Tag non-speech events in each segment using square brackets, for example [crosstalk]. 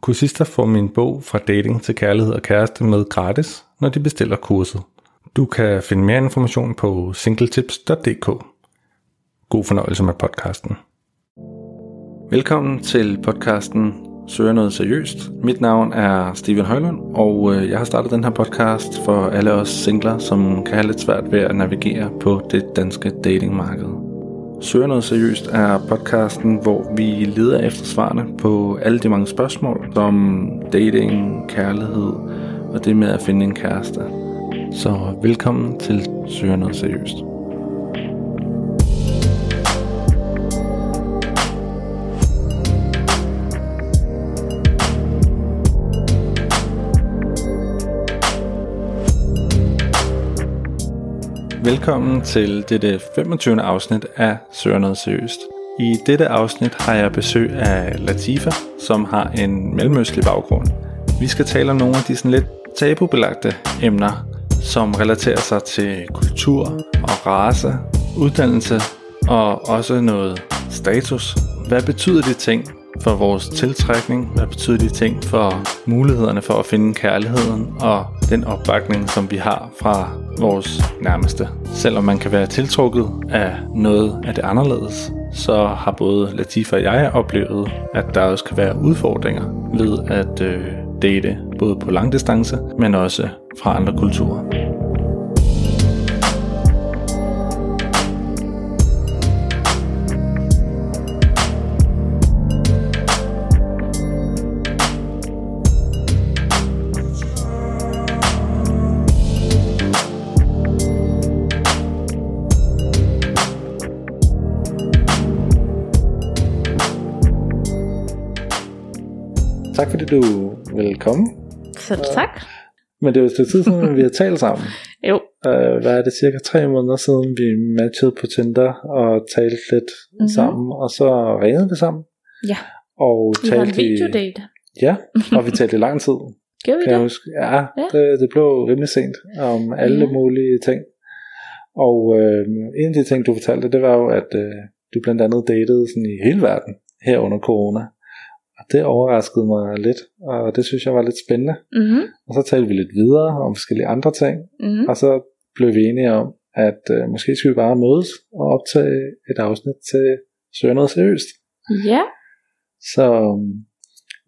Kursister får min bog fra dating til kærlighed og kæreste med gratis, når de bestiller kurset. Du kan finde mere information på singletips.dk. God fornøjelse med podcasten. Velkommen til podcasten Søger noget seriøst. Mit navn er Steven Højlund, og øh, jeg har startet den her podcast for alle os singler, som kan have lidt svært ved at navigere på det danske datingmarked. Søger noget seriøst er podcasten, hvor vi leder efter svarene på alle de mange spørgsmål som dating, kærlighed og det med at finde en kæreste. Så velkommen til Søger noget seriøst. Velkommen til dette 25. afsnit af Søger noget seriøst. I dette afsnit har jeg besøg af Latifa, som har en mellemøstlig baggrund. Vi skal tale om nogle af de sådan lidt tabubelagte emner, som relaterer sig til kultur og race, uddannelse og også noget status. Hvad betyder de ting for vores tiltrækning? Hvad betyder de ting for mulighederne for at finde kærligheden og den opbakning, som vi har fra vores nærmeste? Selvom man kan være tiltrukket af noget af det anderledes, så har både Latifa og jeg oplevet, at der også kan være udfordringer ved at øh, date både på lang distance, men også fra andre kulturer. Du vil komme. Selv tak. Men det er jo et tid siden, vi har talt sammen. [laughs] Jo, Uh, hvad er det, cirka tre måneder siden, vi matchede på Tinder og talte lidt Mhm. mm-hmm. sammen, og så ringede vi sammen. Ja. Og vi en talte i, videodate. ja, [laughs] og vi talte i lang tid, Gjorde vi kan jeg det? huske. Ja, Ja. Det, det blev rimelig sent om alle Ja. mulige ting. Og øh, en af de ting, du fortalte, det var jo, at øh, du blandt andet datede sådan i hele verden her under corona. Det overraskede mig lidt, og det synes jeg var lidt spændende. Mm-hmm. Og så talte vi lidt videre om forskellige andre ting, Mm-hmm. og så blev vi enige om, at øh, måske skulle vi bare mødes og optage et afsnit til Søger noget seriøst. Ja. Så, øhm,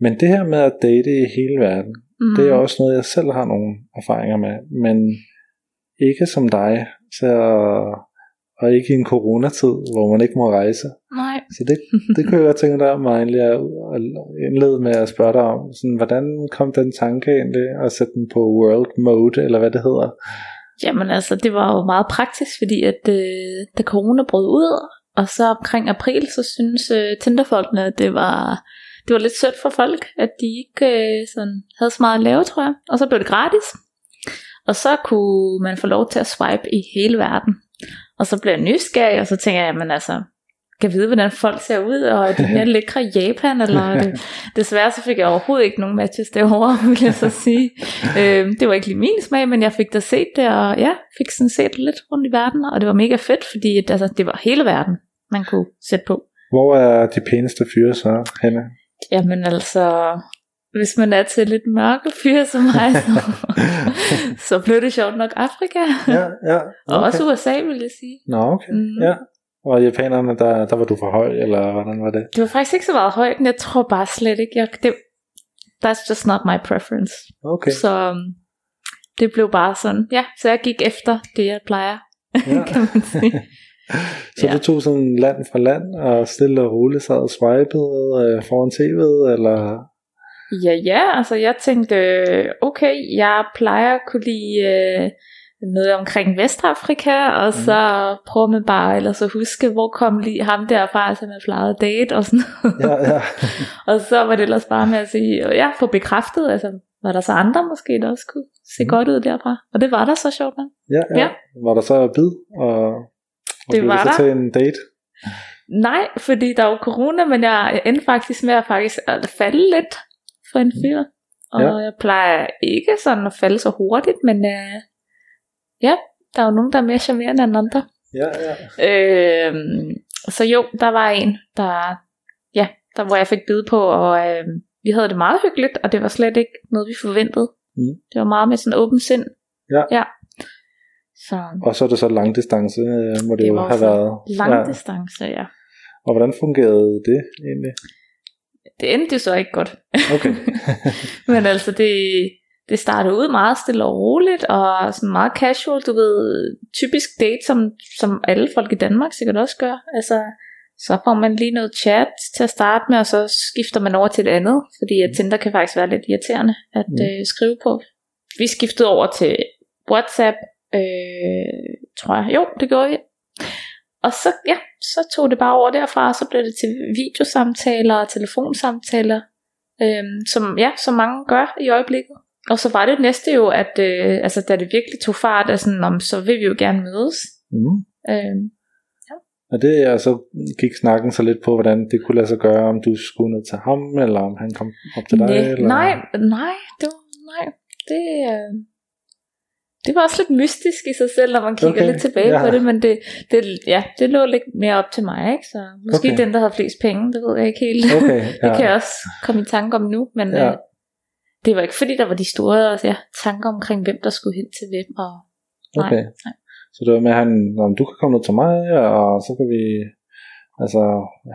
men det her med at date i hele verden, Mm. det er også noget, jeg selv har nogle erfaringer med, men ikke som dig, så, og ikke i en coronatid, hvor man ikke må rejse. Nej. Så det, det kunne jeg godt tænke dig mig egentlig at at indlede med at spørge dig om, sådan, hvordan kom den tanke egentlig at sætte den på world mode, eller hvad det hedder? Jamen altså, det var jo meget praktisk, fordi at øh, da corona brød ud, og så omkring april, så synes øh, Tinderfolkene, at det var, det var lidt sødt for folk, at de ikke øh, sådan, havde så meget at lave, tror jeg. Og så blev det gratis. Og så kunne man få lov til at swipe i hele verden. Og så blev jeg nysgerrig, og så tænkte jeg, jamen altså, kan vide, hvordan folk ser ud, og er de mere [laughs] lækre i Japan, eller er det, [laughs] desværre så fik jeg overhovedet ikke nogen matches derovre, [laughs] vil jeg så sige. Øh, det var ikke lige min smag, men jeg fik da set det, og ja, fik sådan set lidt rundt i verden, og det var mega fedt, fordi altså, det var hele verden, man kunne sætte på. Hvor er de pæneste fyre så henne? Jamen altså, hvis man er til lidt mørke fyre som mig, så, så blev det sjovt nok Afrika. Ja, ja. Og også USA, vil jeg sige. Nå, okay. Mm. Ja. Og japanerne, der, der var du for høj, eller hvordan var det? Det var faktisk ikke så meget højt, men jeg tror bare slet ikke, jeg, det, that's just not my preference. Okay. Så um, det blev bare sådan, ja, så jeg gik efter det, jeg plejer, [laughs] Ja. kan man sige. [laughs] Så Ja. du tog sådan land fra land, og stille og roligt sad og swipede øh, foran tv'et, eller? Ja, ja, altså jeg tænkte, okay, jeg plejer at kunne lide øh, noget omkring Vestafrika, og mm. så prøver man bare ellers at huske, hvor kom lige ham der fra, som jeg plejede at date, og sådan noget. Ja, ja. [laughs] Og så var det ellers bare med at sige, og ja, få bekræftet, altså, var der så andre måske, der også kunne se Mm. godt ud derfra. Og det var der så sjovt nok. Ja, ja. Ja. Var der så bid, og, og Det var så der. til en date? Nej, fordi der var corona, men jeg, jeg endte faktisk med at faktisk at falde lidt for en fyr. Og Ja. jeg plejer ikke sådan at falde så hurtigt, men øh, ja, der er jo nogen, der er mere charmerende end andre. Ja, ja. Øh, så jo, der var en, der, ja, der hvor jeg fik bid på, og øh, vi havde det meget hyggeligt, og det var slet ikke noget, vi forventede. Mm. Det var meget med sådan åben sind. Ja. ja. Så Og så er det så langdistance, øh, må det, Det jo have været. lang Ja. distance, ja. Og hvordan fungerede det egentlig? Det endte jo så ikke godt. Okay. [laughs] Men altså, det, det startede ud meget stille og roligt, og sådan meget casual, du ved, typisk date, som, som alle folk i Danmark sikkert også gør. Altså, så får man lige noget chat til at starte med, og så skifter man over til det andet, fordi at Tinder kan faktisk være lidt irriterende at Mm. øh, skrive på. Vi skiftede over til WhatsApp, øh, tror jeg. Jo, det gjorde vi. Og så, ja, så tog det bare over derfra, og så blev det til videosamtaler og telefonsamtaler, øhm, som, ja, som mange gør i øjeblikket. Og så var det næste jo, at øh, altså, da det virkelig tog fart, at sådan, om, så vil vi jo gerne mødes. Mm. Øhm, Og det er så gik snakken så lidt på, hvordan det kunne lade sig gøre, om du skulle ned til ham, eller om han kom op til dig. nej, eller? nej, nej, det var, nej, det, øh, det var også lidt mystisk i sig selv, når man kigger Okay, lidt tilbage ja. på det, men det, det, ja, det lå lidt mere op til mig, ikke? Så måske Okay. den, der havde flest penge, det ved jeg ikke helt. Okay, [laughs] Det ja. kan jeg også komme i tanke om nu, men Ja. Det var ikke fordi, der var de store ja, tanker omkring, hvem der skulle hen til hvem. Og, nej, Okay. nej. Så det var med, at han, om du kan komme ned til mig, og så kan vi altså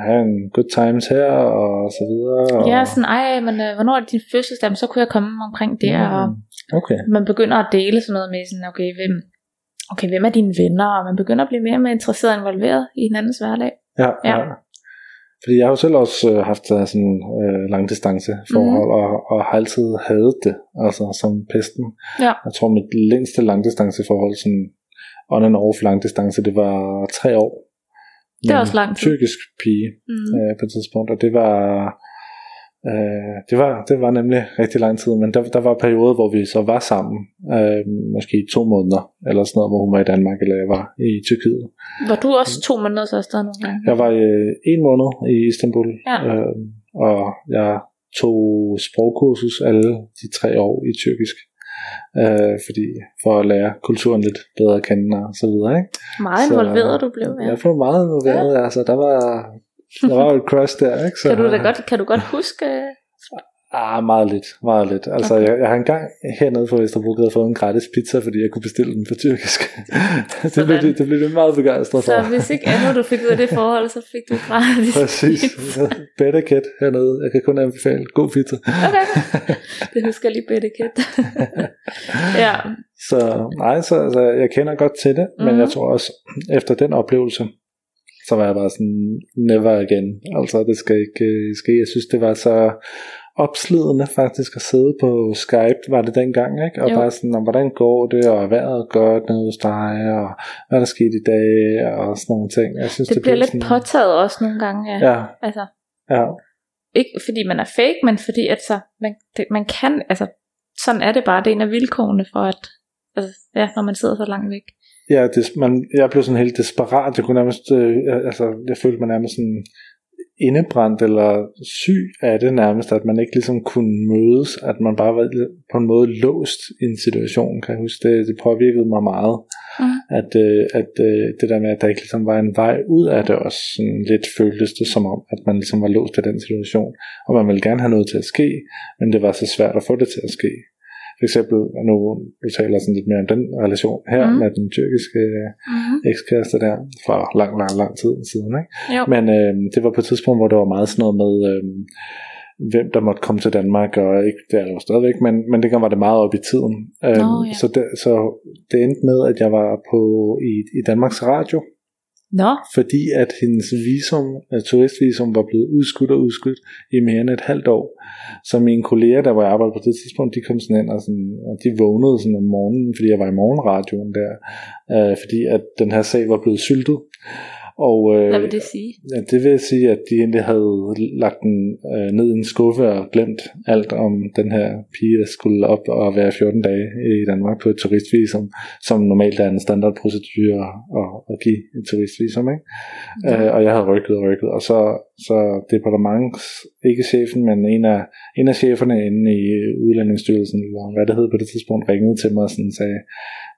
have en good times her, og så videre. Og... Ja, sådan, ej, men øh, hvornår er det din fødselsdag? Men så kunne jeg komme omkring der, mm. og. Okay. man begynder at dele sådan noget med sådan, okay, hvem, okay, hvem er dine venner? Og man begynder at blive mere og mere interesseret og involveret i hinandens hverdag. Ja, ja. Ja. Fordi jeg har jo selv også øh, haft sådan øh, langdistance forhold, mm. og, og har altid hadet det, altså som pesten. Ja. Jeg tror mit længste langdistanceforhold, sådan on and off langdistance, det var tre år. Det er også lang tid. Tyrkisk pige Mm. øh, på et tidspunkt, og det var, øh, det var, det var nemlig rigtig lang tid, men der, der var perioder, hvor vi så var sammen, øh, måske i to måneder, eller sådan noget, hvor hun var i Danmark, eller jeg var i Tyrkiet. Var du også to måneder så afsted nogle gange? Jeg var øh, en måned i Istanbul, Ja. øh, og jeg tog sprogkursus alle de tre år i tyrkisk, øh, fordi for at lære kulturen lidt bedre at kende og så videre. Ikke? Meget Så- involveret du blev, ja. Jeg blev meget involveret, ja. altså der var, der var jo et crush der. Ikke? Så, Kan du da godt, kan du godt huske? øh, Ah, meget lidt, meget lidt. Altså, okay. Jeg, jeg har engang hernede på Vesterbrogade fået en gratis pizza, fordi jeg kunne bestille den på tyrkisk. [laughs] det, blev, det, det blev det meget begejstret for. Så hvis ikke andet du fik ud af det forhold, så fik du gratis Præcis. pizza. Better Cat hernede. Jeg kan kun anbefale god pizza. Okay, det husker jeg lige Betty Kid. [laughs] ja, Så nej, så altså, jeg kender godt til det, mm. men Mhm. jeg tror også, efter den oplevelse, så var jeg bare sådan, never again. Altså, det skal ikke øh, ske. Jeg synes, det var så opslidende faktisk at sidde på Skype, var det dengang, ikke? Og Jo. bare sådan, om, hvordan går det, og hvad er godt nede hos dig, og hvad er der sket i dag, og sådan nogle ting. Jeg synes, det, det bliver lidt sådan, påtaget også nogle gange. Ja. Ja, Altså, ja. ikke fordi man er fake, men fordi at så, man, det, man kan, altså, sådan er det bare. Det er en af vilkårene for, at, altså, ja, når man sidder så langt væk. Ja, det, man, jeg blev sådan helt desperat. Jeg kunne nærmest, øh, altså, jeg følte mig nærmest sådan indebrændt eller syg af det nærmest, at man ikke ligesom kunne mødes, at man bare var på en måde låst i en situation, kan jeg huske. Det, det påvirkede mig meget, Mm. at, øh, at øh, det der med, at der ikke ligesom var en vej ud af det også, sådan lidt føltes det som om, at man ligesom var låst af den situation, og man ville gerne have noget til at ske, men det var så svært at få det til at ske. For eksempel, nu du taler sådan lidt mere om den relation her Mm. mm. med den tyrkiske Mm-hmm. ekskæreste der, for lang, lang, lang tid siden. Ikke? Jo. Men øh, det var på et tidspunkt, hvor det var meget sådan noget med, øh, hvem der måtte komme til Danmark, og ikke, det er det jo stadigvæk, men, men det var det meget op i tiden. Øh, Nå, ja. så, det, så det endte med, at jeg var på i, i Danmarks Radio, Nå, fordi at hendes visum, øh, turistvisum var blevet udskudt og udskudt i mere end et halvt år. Så mine kolleger, der var i arbejde på det tidspunkt, de kom sådan ind og, sådan, og de vågnede sådan om morgenen, fordi jeg var i morgenradioen der, øh, fordi at den her sag var blevet syltet. Og, øh, Hvad vil det sige? Ja, det vil sige, at de egentlig havde lagt den øh, ned i en skuffe og glemt alt om den her pige, der skulle op og være 14 dage i Danmark på et turistvisum, som normalt er en standardprocedure at, at give et turistvisum. Ikke? Ja. Øh, og jeg havde rykket og rykket, og så, så departements, ikke chefen, men en af, en af cheferne inde i Udlændingsstyrelsen, eller hvad det hed på det tidspunkt, ringede til mig og sådan sagde,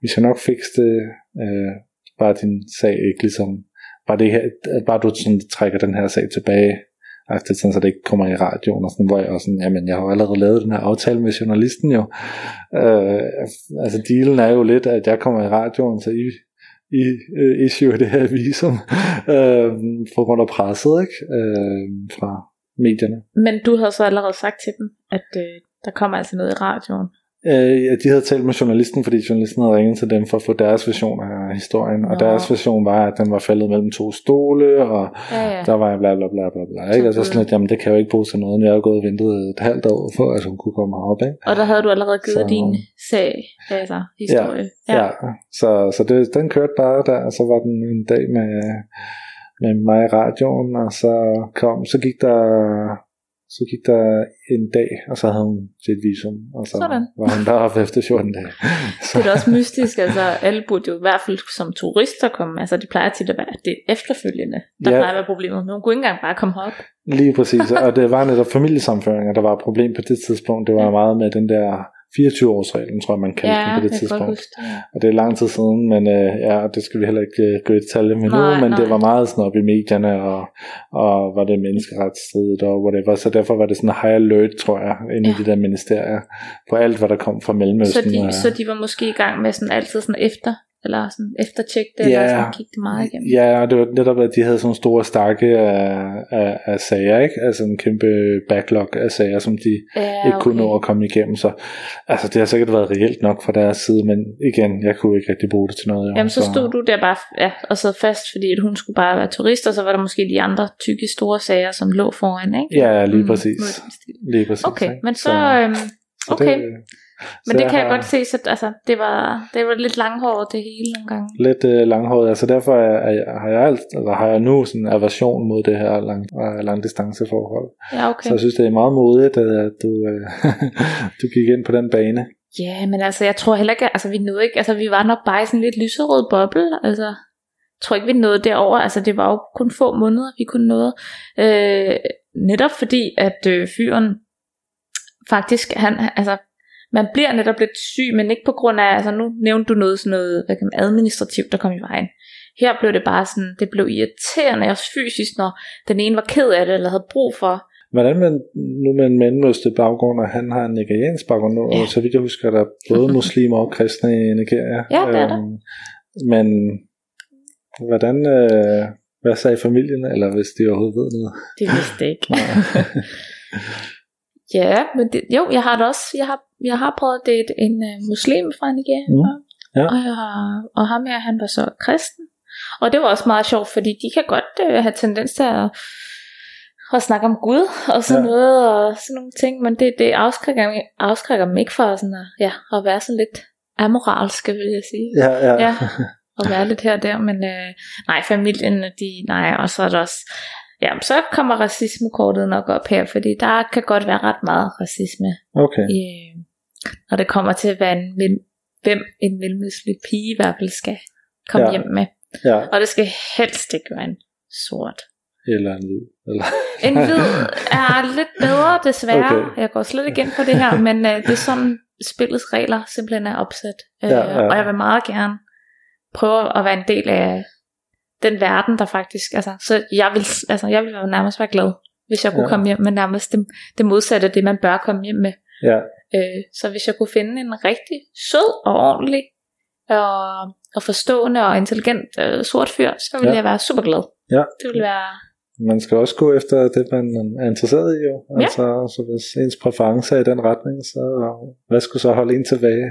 vi skal nok fikse det, øh, bare din sag ikke ligesom bare, det her, bare du sådan, trækker den her sag tilbage, det sådan, så det ikke kommer i radioen, og sådan, hvor jeg også sådan, jamen, jeg har jo allerede lavet den her aftale med journalisten jo. Øh, altså, dealen er jo lidt, at jeg kommer i radioen, så I, I uh, issue det her visum, [laughs] øh, på grund af presset, ikke? Øh, fra medierne. Men du havde så allerede sagt til dem, at øh, der kommer altså noget i radioen. Øh, de havde talt med journalisten, fordi journalisten havde ringet til dem for at få deres version af historien, Nå. og deres version var, at den var faldet mellem to stole, og ja, ja. der var bla bla bla bla bla, ikke? og så sådan, at jamen, det kan jo ikke bruges til noget, jeg har gået og ventet et halvt år for, at hun kunne komme herop, ikke? Og der havde du allerede givet så, din sag, altså historie. Ja, ja. ja. så, så det, den kørte bare der, og så var den en dag med, med mig i radioen, og så kom, så gik der så gik der en dag, og så havde hun sit visum, og så Sådan. var hun deroppe efter 14 dage. Så. [laughs] Det er da også mystisk, altså alle burde jo i hvert fald som turister komme, altså det plejer tit at være det efterfølgende, der ja. plejer at være problemet, men hun kunne ikke engang bare komme herop. Lige præcis, og [laughs] det var netop familiesamføringer, der var et problem på det tidspunkt, det var meget med den der 24-årsreglen, tror jeg, man kaldte ja, den på det tidspunkt. Ja. Og det er lang tid siden, men øh, ja, det skal vi heller ikke øh, gå i detalje med nu, men nej. det var meget sådan op i medierne, og, og var det menneskeretsstridigt, og whatever. Så derfor var det sådan high alert, tror jeg, inde ja. i de der ministerier, på alt, hvad der kom fra Mellemøsten. Så de, og, så de var måske i gang med sådan altid sådan efter eller sådan eftertjekke det, ja, eller sådan kigge det meget igennem. Ja, og det var netop, at de havde sådan store stakke af, af, af sager, ikke? Altså en kæmpe backlog af sager, som de ja, ikke okay. kunne nå at komme igennem. Så altså, det har sikkert været reelt nok fra deres side, men igen, jeg kunne ikke rigtig bruge det til noget. Jo, Jamen, så, så stod du der bare ja, og sad fast, fordi at hun skulle bare være turist, og så var der måske de andre tykke store sager, som lå foran, ikke? Ja, lige mm, præcis. Mm, lige præcis okay, ikke? men så... så øhm, okay. Det, men det kan jeg, har, godt se, så altså, det, var, det var lidt langhåret det hele nogle gange. Lidt øh, langhåret, altså derfor er, er, har, jeg alt, altså, har jeg nu sådan en aversion mod det her lang, øh, langdistanceforhold. Ja, okay. Så jeg synes, det er meget modigt, at du, øh, [laughs] du gik ind på den bane. Ja, men altså, jeg tror heller ikke, altså vi nåede ikke, altså vi var nok bare i sådan lidt lyserød boble, altså jeg tror ikke, vi nåede derover. Altså, det var jo kun få måneder, vi kunne nå. Øh, netop fordi, at øh, fyren faktisk, han, altså, man bliver netop lidt syg, men ikke på grund af, altså nu nævnte du noget sådan noget hvad kan man, administrativt, der kom i vejen. Her blev det bare sådan, det blev irriterende også fysisk, når den ene var ked af det, eller havde brug for. Hvordan man nu med en mellemøstlig baggrund, og han har en nigeriansk baggrund nu, ja. og så vidt jeg husker, der er både [laughs] muslimer og kristne i Nigeria. Ja, det er der. Øhm, men hvordan, øh, hvad sagde familien, eller hvis de overhovedet ved noget? Det vidste ikke. [laughs] ja, men det, jo, jeg har det også, jeg har jeg har prøvet at date en uh, muslim fra Nigeria, mm. ja. og, jeg har, og ham her, han var så kristen. Og det var også meget sjovt, fordi de kan godt uh, have tendens til at, at snakke om Gud og sådan ja. noget, og sådan nogle ting, men det, det afskrækker, afskrækker dem ikke for sådan at, ja, at være sådan lidt amoralske, vil jeg sige. Ja, ja. ja at være lidt her og der, men øh, nej, familien, de, nej, og så er der også, ja, så kommer racismekortet nok op her, fordi der kan godt være ret meget racisme okay. i, når det kommer til, hvad en, hvem en mellemøstlig pige i hvert fald skal komme ja. hjem med. Ja. Og det skal helst ikke være en sort. Eller en hvid. Eller... en hvid er lidt bedre, desværre. Okay. Jeg går slet ikke ind på det her, men uh, det er sådan, spillets regler simpelthen er opsat. Uh, ja, ja. Og jeg vil meget gerne prøve at være en del af den verden, der faktisk, altså, så jeg vil, altså, jeg vil nærmest være glad, hvis jeg kunne ja. komme hjem med nærmest det, det modsatte af det, man bør komme hjem med. Ja. Øh, så hvis jeg kunne finde en rigtig sød og ordentlig og, og forstående og intelligent øh, sort fyr, så ville ja. jeg være super glad. Ja. Det ville være... Man skal også gå efter det, man er interesseret i jo. Ja. Altså, så hvis ens præference er i den retning, så hvad skulle så holde en tilbage?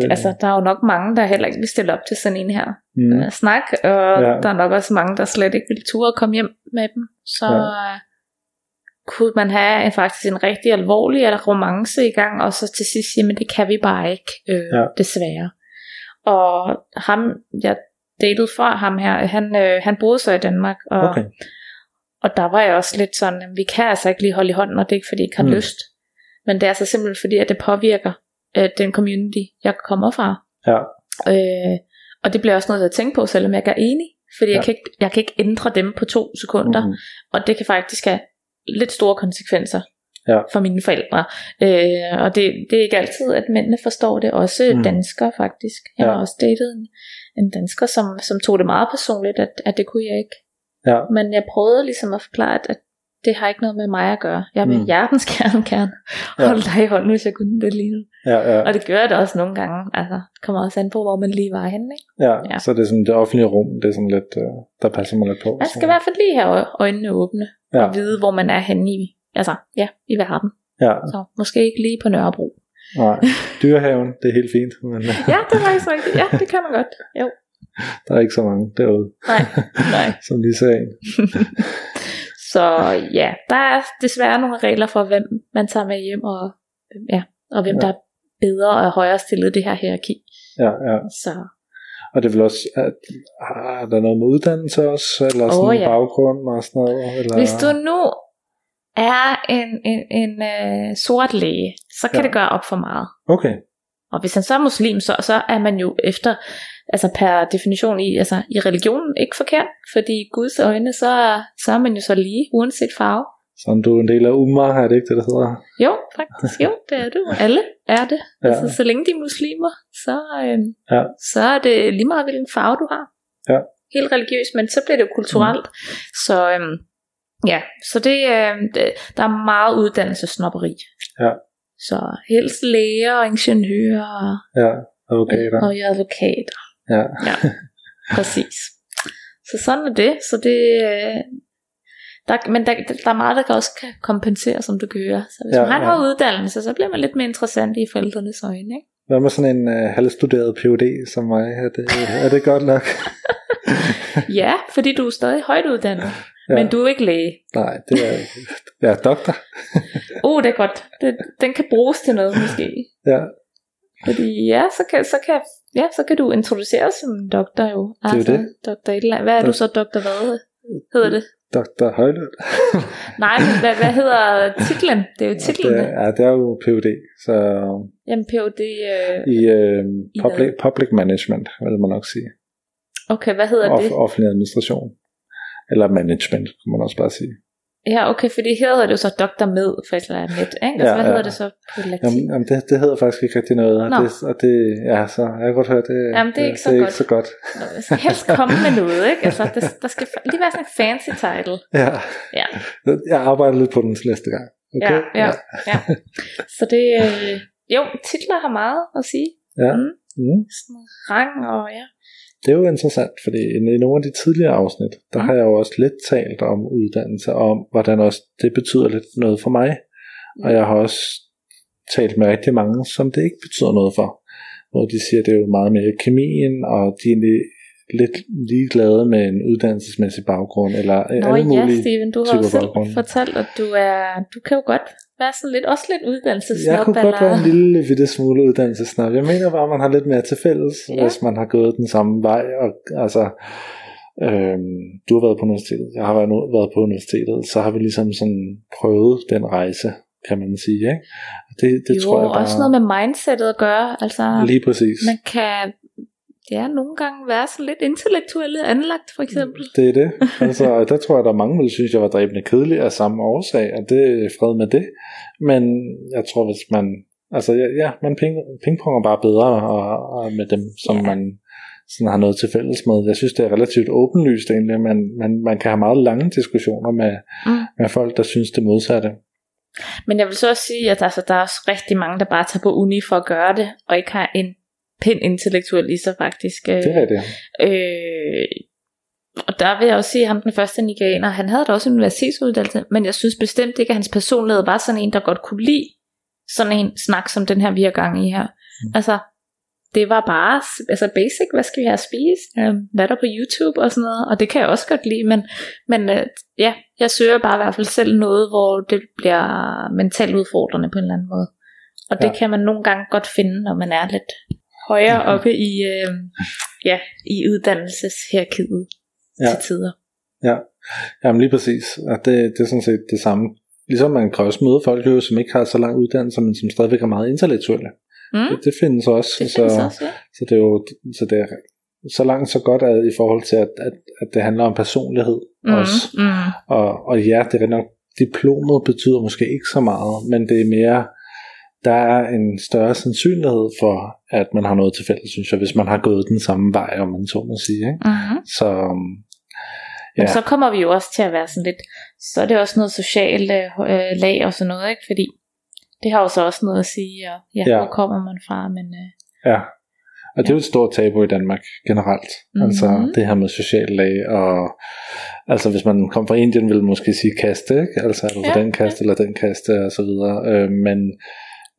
Det... Altså, der er jo nok mange, der heller ikke vil stille op til sådan en her mm. uh, snak, og ja. der er nok også mange, der slet ikke vil ture at komme hjem med dem. Så ja kunne man have en, faktisk en rigtig alvorlig eller romance i gang, og så til sidst sige, men det kan vi bare ikke, øh, ja. desværre. Og ham, jeg datet før ham her, han, øh, han boede så i Danmark, og, Okay. og der var jeg også lidt sådan, vi kan altså ikke lige holde i hånden, og det er ikke fordi, jeg ikke har Mm. mm. lyst. Men det er altså simpelthen fordi, at det påvirker øh, den community, jeg kommer fra. Ja. Øh, og det bliver også noget at tænke på, selvom jeg ikke er enig. Fordi ja. Jeg, kan ikke, jeg kan ikke ændre dem på to sekunder. Mhm. Og det kan faktisk have lidt store konsekvenser Ja. for mine forældre. Øh, og det, det er ikke altid, at mændene forstår det. Også Mm. mm. danskere faktisk. Jeg Ja. har også datet en, en dansker, som, som tog det meget personligt, at, at det kunne jeg ikke. Ja. Men jeg prøvede ligesom at forklare, at, at det har ikke noget med mig at gøre. Jeg vil Mm. hjertens gerne, gerne Ja. holde dig i hånden, hvis jeg kunne det lige nu. Ja, ja, Og det gør jeg da også nogle gange. Altså, det kommer også an på, hvor man lige var henne. Ikke? ja. ja. Så det er sådan det offentlige rum, det er sådan lidt, øh, der passer mig lidt på. Man skal i hvert fald lige have øjnene åbne, Ja. og vide, hvor man er henne i, altså, ja, i verden. Ja, Så måske ikke lige på Nørrebro. nej. Dyrehaven, det er helt fint, men [laughs] Ja, det er faktisk rigtigt. Ja, det kan man godt. Jo. der er ikke så mange derude, Nej, nej. [laughs] som lige en. [laughs] Så ja, der er desværre nogle regler for, hvem man tager med hjem, og, ja, og hvem Ja. der er bedre og højere stillet det her hierarki. Ja, ja. Så Og det vel også, at, er der noget med uddannelse også, eller sådan en ja. baggrund og sådan noget? Eller? hvis du nu er en, en, en uh, sort læge, så kan ja. det gøre op for meget. Okay, Og hvis han så er muslim, så, så er man jo efter, altså per definition i, altså i religionen ikke forkert, fordi i Guds øjne, så, er- så er man jo så lige, uanset farve. så du er en del af Umar, er det ikke det, der hedder? Jo, faktisk, jo, det er du. Alle er det. Ja. Altså, så længe de er muslimer, så, øhm, Ja. så er det lige meget, hvilken farve du har. Ja. Helt religiøst, men så bliver det jo kulturelt. Mm. Så øhm, ja, så det, øhm, det, der er meget uddannelsesnopperi. Ja. Så helst læger og ingeniører Ja, advokater. og advokater. Ja, Ja, præcis. Så sådan er det. Så det øh, der, men der, der er meget, der kan også kan kompensere, som du kan høre. Så hvis Ja, man har ja. uddannelse, så bliver man lidt mere interessant i forældrenes øjne. Ikke? hvad med sådan en uh, halvstuderet PhD som mig? Er det, er det godt nok? [laughs] Ja, fordi du er stadig højt uddannet, Ja. men du er ikke læge. Nej, det er, jeg er doktor. Oh, [laughs] det er godt. Det, den kan bruges til noget måske. Ja, Fordi ja, så kan, så kan, ja, så kan du introduceres som doktor jo. er jo altså, det. Doktor et eller andet. Hvad er du så doktor hvad? Hedder det? doktor Højlund. [laughs] Nej, men hvad, hvad hedder titlen? Det er jo titlen. Det, er- ja, det er jo PhD, så Jamen Ph.D. Øh, i uh, I public, public management, vil man nok sige. okay, hvad hedder det? Off, offentlig administration. Eller management, kan man også bare sige. Ja, okay, fordi her hedder det jo så doktor med, for et eller andet ikke? Altså, Ja, hvad ja. hedder det så på latin? Jamen, jamen det, det hedder faktisk ikke rigtig noget. Og Nå. det, og det, ja, så jeg kan godt høre, det, Jamen, det er ikke så det er godt. ikke så godt. Jeg skal helst komme med noget, ikke? Altså, der, der skal lige være sådan en fancy title. Ja. Ja. Jeg arbejder lidt på den til næste gang. Okay? Ja, ja, ja. Så det, øh, jo, titler har meget at sige. Ja. Mm. Mm. Sådan rang og ja. Det er jo interessant, fordi i nogle af de tidligere afsnit, der har jeg jo også lidt talt om uddannelse, og om hvordan også det betyder lidt noget for mig. Og jeg har også talt med rigtig mange, som det ikke betyder noget for. Hvor de siger, at det er jo meget mere kemien, og de er egentlig lidt ligeglade med en uddannelsesmæssig baggrund, eller Nå alle ja, mulige Steven, du har jo selv baggrunde. fortalt, at du er, du kan jo godt være sådan lidt, også lidt uddannelsesnop. Jeg kunne godt være en lille bitte smule uddannelsesnab. Jeg mener bare, at man har lidt mere til fælles, Ja. hvis man har gået den samme vej. Og, altså, øhm, du har været på universitetet, jeg har været, været på universitetet, så har vi ligesom sådan prøvet den rejse, kan man sige. Ikke? Det, det jo, tror jeg bare... også noget med mindsetet at gøre. Altså, Lige præcis. man kan ja, nogle gange være sådan lidt intellektuelle anlagt, for eksempel. Det er det. Altså, [laughs] der tror jeg, der er mange, der synes, jeg var dræbende kedelig af samme årsag, og det er fred med det. Men jeg tror, hvis man... Altså, ja, man ping, pingponger bare bedre og, og med dem, som Ja. man sådan har noget til fælles med. Jeg synes, det er relativt åbenlyst egentlig, men man, man kan have meget lange diskussioner med, Mm. med folk, der synes det modsatte. Men jeg vil så også sige, at altså, der er også rigtig mange, der bare tager på uni for at gøre det, og ikke har en pind intellektuel i sig faktisk. Øh, Det er det. Øh, og der vil jeg også sige, at ham den første nigerianer, han havde da også en universitetsuddannelse, men jeg synes bestemt ikke, at hans personlighed var sådan en, der godt kunne lide sådan en snak, som den her, vi har gang i her. Mm. Altså, det var bare altså basic, hvad skal vi have at spise, øh, hvad er der på YouTube og sådan noget, og det kan jeg også godt lide, men, men øh, ja, jeg søger bare i hvert fald selv noget, hvor det bliver mentalt udfordrende på en eller anden måde. Og det Ja. kan man nogle gange godt finde, når man er lidt højere oppe i, øh, ja, i uddannelseshierarkiet Ja. til tider. Ja, Jamen lige præcis. Og det, det er sådan set det samme. Ligesom man kan også møde folk, jo, som ikke har så lang uddannelse, men som stadigvæk er meget intellektuelle. Mm, Det, det findes også. det så, findes også, ja. så det er jo så det er så langt så godt at, i forhold til, at, at, at det handler om personlighed Mm, også. mm, Og, og ja, det er nok, diplomet betyder måske ikke så meget, men det er mere, der er en større sandsynlighed for, at man har noget til fælles, synes jeg, hvis man har gået den samme vej, om man så må sige. Ikke? mm. Så um, Men Ja. så kommer vi jo også til at være sådan lidt, så er det også noget socialt øh, lag og sådan noget, ikke? Fordi det har jo så også noget at sige, og ja, Ja. ja. hvor kommer man fra, men øh, ja, og det er jo et stort tabu i Danmark generelt. Mhm. Altså det her med social lag, og altså hvis man kommer fra Indien, vil man måske sige kaste, ikke? Altså er du fra Ja, den kaste eller den kaste og så videre. Øh, men, øh,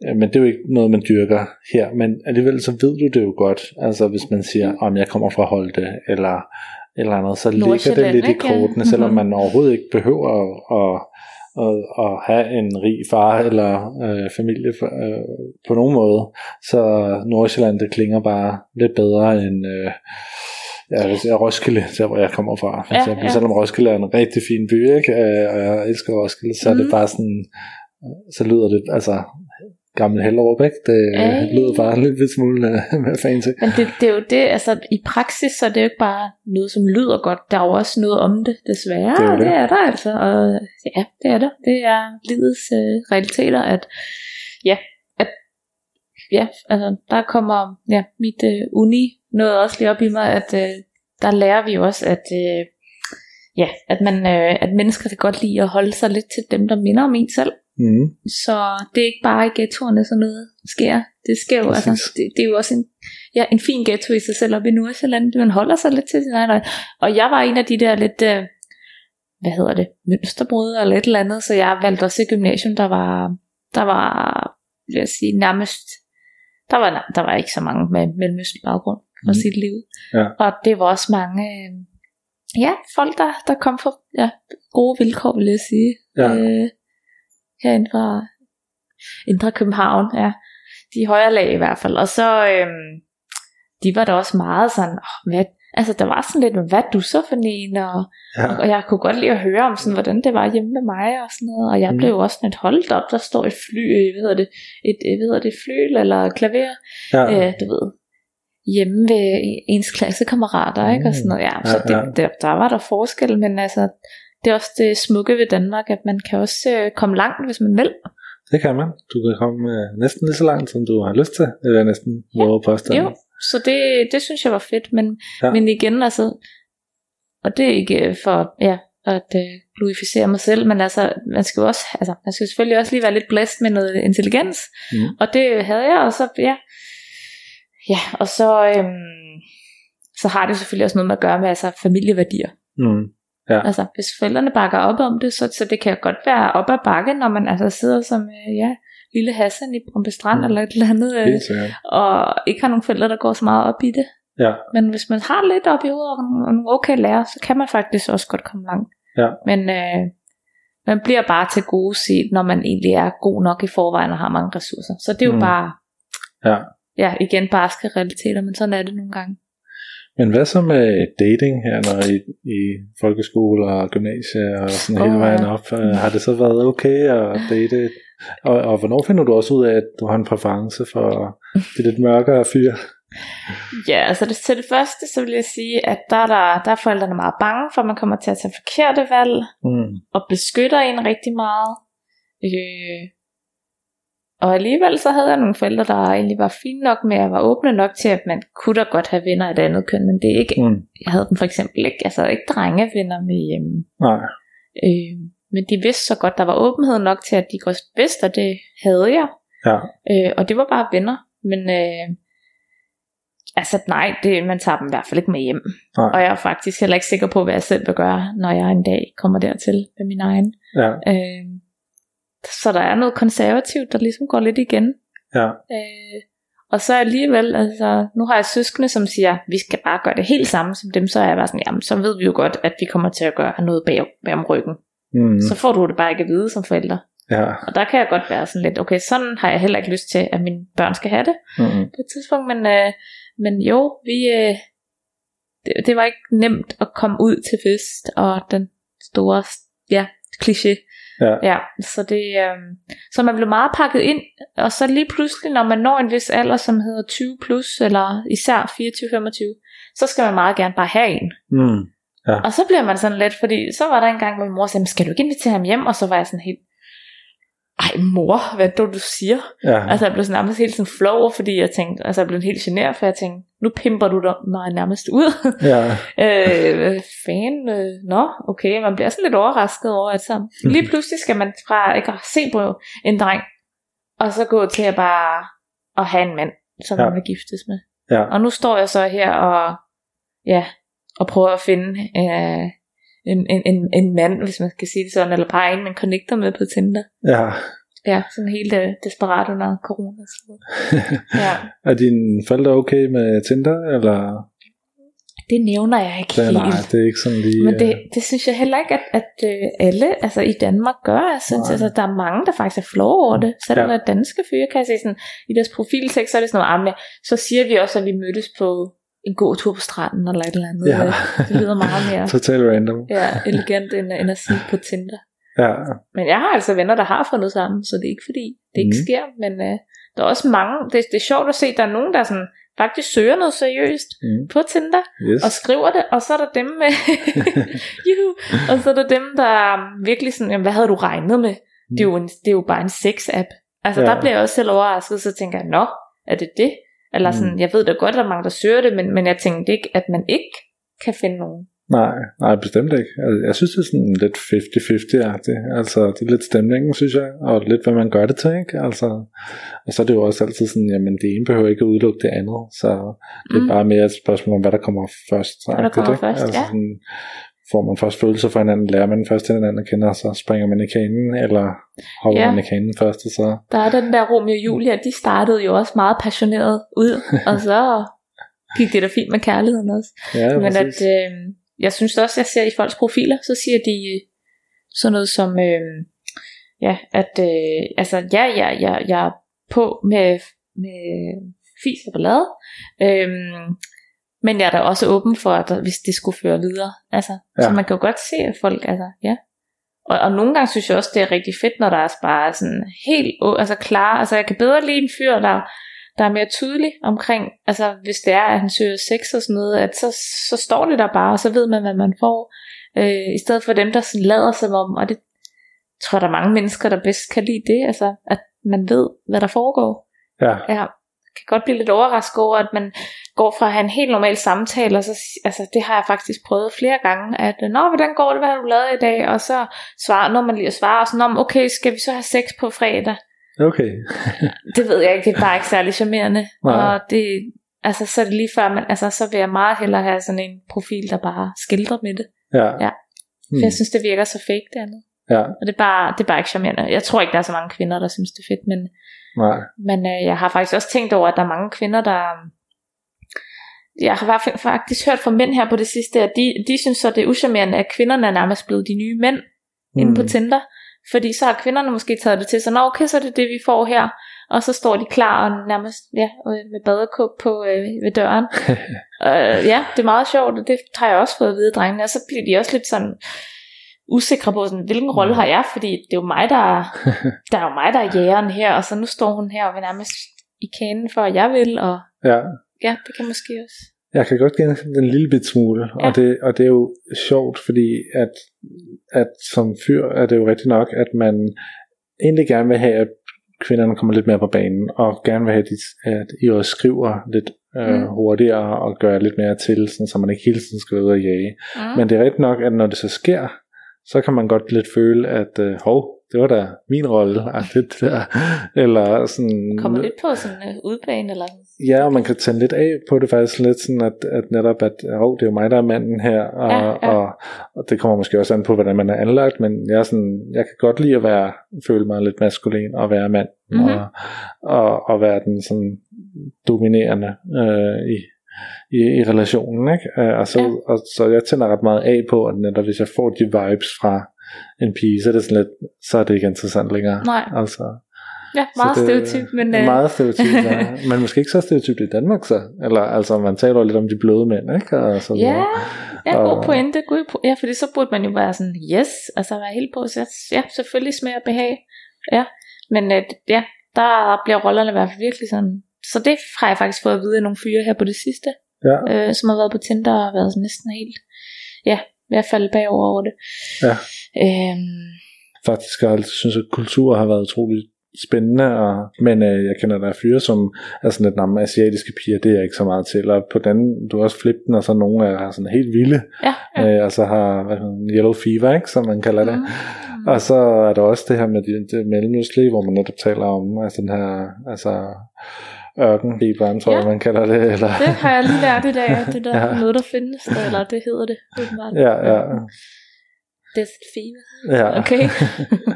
men det er jo ikke noget, man dyrker her. Men alligevel så ved du det jo godt. Altså hvis man siger, Mm. om jeg kommer fra Holte, eller eller andet, så ligger det lidt i ikke? Ja. kortene, selvom Mhm. man overhovedet ikke behøver at, at, at, at have en rig far eller øh, familie øh, på nogen måde. Så Nordsjælland, det klinger bare lidt bedre end øh, ja, hvis jeg Roskilde, der hvor jeg kommer fra. For Ja, eksempel, ja. Selvom Roskilde er en rigtig fin by, ikke? Øh, og jeg elsker Roskilde, så er det Mhm. bare sådan, så lyder det, altså gammel Hellerup, ikke? Det Ej. lyder bare en lille smule øh, mere fancy. Men det, det er jo det, altså i praksis, så er det jo ikke bare noget, som lyder godt. Der er jo også noget om det, desværre. Det er det. det er der altså. Og ja, det er der. Det er livets øh, realiteter, at ja, at ja, altså der kommer ja, mit øh, uni noget også lige op i mig, at øh, der lærer vi jo også, at øh, ja, at man, øh, at mennesker kan godt lide at holde sig lidt til dem, der minder om en selv. Mm. Så det er ikke bare i ghettoerne, sådan noget sker. Det sker jo, Præcis. altså, det, det er jo også en, ja, en fin ghetto i sig selv op i Nordsjælland. Man holder sig lidt til sin egen. Og jeg var en af de der lidt, øh, hvad hedder det, mønsterbrød eller et eller andet, så jeg valgte også et gymnasium, der var, der var, vil jeg sige, nærmest, der var, der var ikke så mange med mellemøstlig baggrund for Mhm. sit liv. Ja. Og det var også mange, øh, ja, folk, der, der kom fra ja, gode vilkår, vil jeg sige. Ja. Øh, herinde fra Indre København, ja. De højere lag i hvert fald. Og så, øhm, de var da også meget sådan, oh, hvad, altså der var sådan lidt, hvad du så for en? Og, Ja. og jeg kunne godt lide at høre om sådan, hvordan det var hjemme med mig og sådan noget. Og jeg Mm. blev jo også sådan et holdt op, der står et fly, øh, hvad hedder det, et, øh, hvad hedder det, flyl eller klaver, Ja. øh, du ved, hjemme ved ens klassekammerater, ikke? Og sådan noget. Ja, så Ja, det, ja. Der, der var der forskel, men altså, det er også det smukke ved Danmark, at man kan også øh, komme langt, hvis man vil. Det kan man. Du kan komme øh, næsten lige så langt, som du har lyst til. Det jeg næsten våge at påstå. Jo, så det, det synes jeg var fedt, men, Ja. ja. men igen, altså, og det er ikke øh, for ja, at øh, glorificere mig selv, men altså, man skal jo også, altså, man skal selvfølgelig også lige være lidt blæst med noget intelligens, Mm. og det havde jeg, og så, ja, ja, og så, øhm, så har det selvfølgelig også noget med at gøre med altså, familieværdier. Mm. Altså, hvis forældrene bakker op om det, så, så det kan godt være op ad bakke, når man altså sidder som, øh, ja, lille Hassan i Brøndby Strand Mm. eller et eller andet, øh, og ikke har nogen forældre, der går så meget op i det. Ja. Men hvis man har lidt op i hovedet og nogle- og nogle okay lærer, så kan man faktisk også godt komme langt. Ja. Men øh, man bliver bare til gode set, når man egentlig er god nok i forvejen og har mange ressourcer. Så det er jo mm. bare, Ja. ja, igen barske realiteter, men sådan er det nogle gange. Men hvad så med dating her, når I, i folkeskole og gymnasie og sådan hele Åh, vejen ja. op? Øh, Har det så været okay at date? Og, og hvornår finder du også ud af, at du har en præference for det lidt mørkere fyr? Ja, altså det, til det første, så vil jeg sige, at der er, der, der er forældrene meget bange for, at man kommer til at tage forkerte valg, Mm. og beskytter en rigtig meget. Øh, og alligevel så havde jeg nogle forældre, der egentlig var fine nok med at være åbne nok til, at man kunne da godt have venner af et andet køn, men det er ikke, Mm. jeg havde dem for eksempel ikke, altså ikke drengevenner med hjemme. Nej. Øh, men de vidste så godt, der var åbenhed nok til, at de godt vidste, at det havde jeg. Ja. Øh, og det var bare venner. Men øh, altså nej, det, man tager dem i hvert fald ikke med hjem. Nej. Og jeg er faktisk heller ikke sikker på, hvad jeg selv vil gøre, når jeg en dag kommer dertil med min egen. Ja. Øh, så der er noget konservativt, der ligesom går lidt igen. Ja. Øh, og så alligevel, altså, nu har jeg søskende, som siger, vi skal bare gøre det helt samme som dem, så er jeg bare sådan, jamen, så ved vi jo godt, at vi kommer til at gøre noget bag, bag om ryggen. Mm. Så får du det bare ikke at vide som forælder. Ja. Og der kan jeg godt være sådan lidt, okay, sådan har jeg heller ikke lyst til, at mine børn skal have det Mm-hmm. på et tidspunkt, men, øh, men jo, vi, øh, det, det var ikke nemt at komme ud til fest, og den store, ja, kliché. Ja. Ja, så det, øh, så man blev meget pakket ind, og så lige pludselig, når man når en vis alder, som hedder 20 plus, eller især 24-25, så skal man meget gerne bare have en. Mm. Og så bliver man sådan lidt, fordi så var der en gang, hvor min mor sagde, "Men skal du ikke invitere ham hjem? Og så var jeg sådan helt, ej mor, hvad er det, du siger? Ja. Altså jeg blev sådan nærmest helt sådan flov, fordi jeg tænkte, altså jeg blev helt generet, for jeg tænkte, nu pimper du dig mig nærmest ud. ja. [laughs] øh, fanden, øh, nå, okay, man bliver sådan lidt overrasket over, at så lige pludselig skal man fra ikke at se på en dreng, og så gå til at bare at have en mand, som Ja. man vil giftes med. Ja. Og nu står jeg så her og, ja, og prøver at finde øh, en, en, en, en mand, hvis man skal sige det sådan, eller bare en, man connecter med på Tinder. Ja. Ja, sådan helt øh, desperat under corona. Så. [laughs] Ja, Er dine forældre okay med Tinder, eller? det nævner jeg ikke Det, helt. nej, det er ikke sådan lige... Men det, øh, det synes jeg heller ikke, at, at øh, alle altså i Danmark gør. Jeg synes, Nej. altså, der er mange, der faktisk er flove over det. Selv Ja. ja. danske fyre, kan jeg se sådan, i deres profiltekst, så er det sådan noget, "Ah, så siger vi også, at vi mødtes på en god tur på stranden, eller et eller andet. Ja. Øh, Det lyder meget mere [laughs] Total random. ja, elegant, end, end at sige på Tinder. Ja. Men jeg har altså venner, der har fundet sammen, så det er ikke fordi, det ikke Mhm. sker. Men øh, der er også mange, det, det er sjovt at se, der er nogen, der sådan, faktisk søger noget seriøst Mm. på Tinder, Yes. og skriver det, og så er der dem med, [laughs] Juhu. og så er der dem, der er virkelig sådan, jamen, hvad havde du regnet med? Det er jo, en, det er jo bare en sex-app. Altså Ja. ja. der bliver jeg også selv overrasket, så tænker jeg, nå, er det det? Eller sådan, Mm. jeg ved da godt, at der er mange, der søger det, men, men jeg tænkte ikke, at man ikke kan finde nogen. Nej, nej, bestemt ikke. Altså, jeg synes, det er sådan lidt 50-50-agtigt. Altså, det er lidt stemningen, synes jeg, og lidt, hvad man gør det til, ikke? Altså, og så er det jo også altid sådan, jamen, det ene behøver ikke at udelukke det andet, så det er Mm. bare mere et spørgsmål om, hvad der kommer først. Hvad der kommer ikke? først, altså, ja. Sådan, får man først følelser for hinanden, lærer man først hinanden at kende, og så springer man i kanen, eller hopper Ja. man i kanen først, og så... Der er den der Romeo og Julia, de startede jo også meget passioneret ud, [laughs] og så gik det da fint med kærligheden også. Ja, Men at, præcis. øh, jeg synes også, jeg ser i folks profiler, så siger de øh, sådan noget som, øh, ja, at øh, altså, ja, ja, ja, jeg er på med, med fis og ballade, øh, men jeg er da også åben for, at der, hvis det skulle føre videre. Altså, ja. Så man kan jo godt se, at folk, altså, ja. Og, og nogle gange synes jeg også, det er rigtig fedt, når der er bare sådan helt altså klar. Altså jeg kan bedre lide en fyr, der, der er mere tydelig omkring, altså hvis det er, at han søger sex og sådan noget, at så, så står det der bare, og så ved man, hvad man får. Øh, I stedet for dem, der sådan lader som om, og det tror jeg, der er mange mennesker, der bedst kan lide det, altså at man ved, hvad der foregår. Ja, Ja, kan godt blive lidt overrasket over, at man går fra at have en helt normal samtale, og så, altså det har jeg faktisk prøvet flere gange, at, nå, hvordan går det, hvad har du lavet i dag, og så svarer, når man lige svarer, og sådan, om, okay, skal vi så have sex på fredag? Okay. [laughs] Det ved jeg ikke, det er bare ikke særlig charmerende, Nej. og det, altså så er det lige før, man, altså så vil jeg meget hellere have sådan en profil, der bare skildrer med det, Ja. Ja. for jeg synes, det virker så fake det andet. Ja, Og det er, bare, det er bare ikke charmerende. Jeg tror ikke, der er så mange kvinder, der synes, det er fedt, men nej. men øh, jeg har faktisk også tænkt over, at der er mange kvinder, der... Jeg har fa- faktisk hørt fra mænd her på det sidste, at de, de synes så, det er uschammerende, at kvinderne er nærmest blevet de nye mænd mm. inde på Tinder. Fordi så har kvinderne måske taget det til sig, nå okay, så er det det, vi får her. Og så står de klar og nærmest ja, øh, med badekåb på øh, ved døren. [laughs] øh, ja, det er meget sjovt, og det har jeg også fået at vide, drengene. Og så bliver de også lidt sådan usikre på, sådan, hvilken rolle har jeg, fordi det er jo mig, der, [laughs] der er jo mig, der er jægeren her, og så nu står hun her og vil nærmest i kanen for, at jeg vil, og Ja, ja, det kan måske også. Jeg kan godt genkende den lille bit smule, ja. Og, det, og det er jo sjovt, fordi at, at som fyr er det jo rigtigt nok, at man egentlig gerne vil have, at kvinderne kommer lidt mere på banen, og gerne vil have, at I, at I også skriver lidt øh, Mm. hurtigere og gør lidt mere til, sådan, så man ikke hele tiden skal ud og jage. Mm. Men det er rigtigt nok, at når det så sker, så kan man godt lidt føle, at øh, hov, det var da min rolle, [laughs] eller sådan... Kommer lidt på sådan en udbane, eller. Ja, og man kan tænde lidt af på det faktisk lidt sådan, at, at netop, at oh, det er jo mig, der er manden her, og, Ja, ja. Og, og det kommer måske også an på, hvordan man er anlagt, men jeg, er sådan, jeg kan godt lide at være, føle mig lidt maskulin og være mand, Mhm. og, og, og være den sådan dominerende øh, i, i, i relationen, ikke? Øh, og, så, Ja. og så jeg tænder ret meget af på, at netop hvis jeg får de vibes fra en pige, så er det sådan lidt, så er det ikke interessant længere. Nej. Altså, Ja, meget det- stereotyp, men... øh, meget stereotypt, ja. [laughs] Men måske ikke så stereotypt i Danmark så. Eller altså, man taler jo lidt om de bløde mænd, ikke? Og så Ja, videre. ja, god Og- pointe, god po- Ja, fordi så burde man jo være sådan, yes, altså være helt på, så ja, selvfølgelig smag og behag. Ja, men øh, ja, der bliver rollerne i hvert fald virkelig sådan. Så det har jeg faktisk fået at vide af nogle fyre her på det sidste, Ja. øh, som har været på Tinder og været sådan næsten helt, ja, ved at falde bagover over det. Ja. Øhm, Faktisk har jeg altid synes, at kultur har været utrolig spændende, og, men øh, jeg kender der er fyre, som er sådan lidt, "Nå, men asiatiske piger, det er jeg ikke så meget til, og på den, du har også flippet den, og så nogle af har sådan helt vilde, ja, ja. øh, altså har hvad hedder yellow fever, ikke, som man kalder det. Mm. Og så er der også det her med det, det mellemøstlige, hvor man netop taler om altså den her, altså ørkenfeber, tror jeg, Ja. man kalder det. Eller, Det har jeg lige lært i dag, at det der Ja. [laughs] ja. noget, der findes, der, eller det hedder det. åbenbart. ja, ja, Desert fever. ja. Okay.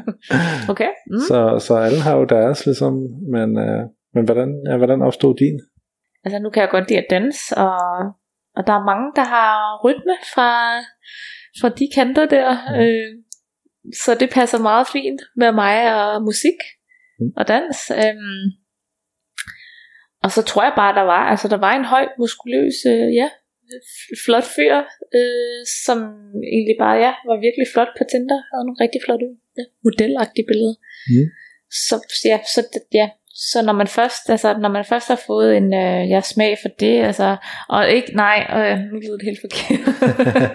[laughs] okay. Mm. Så, så alle har jo deres, ligesom, men, øh, men hvordan, ja, hvordan opstod din? Altså nu kan jeg godt lide at danse, og, og der er mange, der har rytme fra, fra de kanter der. Mm. Øh, så det passer meget fint med mig og musik Mm. og dans. Øhm, og så tror jeg bare, der var, altså der var en høj, muskuløs, øh, ja, flot fyr, øh, som egentlig bare, ja, var virkelig flot på Tinder, havde nogle rigtig flotte, ja, modelagtige billeder. Mm. Så, ja, så, det- ja, så når man først, altså når man først har fået en øh, ja, smag for det, altså, og ikke, nej, øh, nu lyder det helt forkert.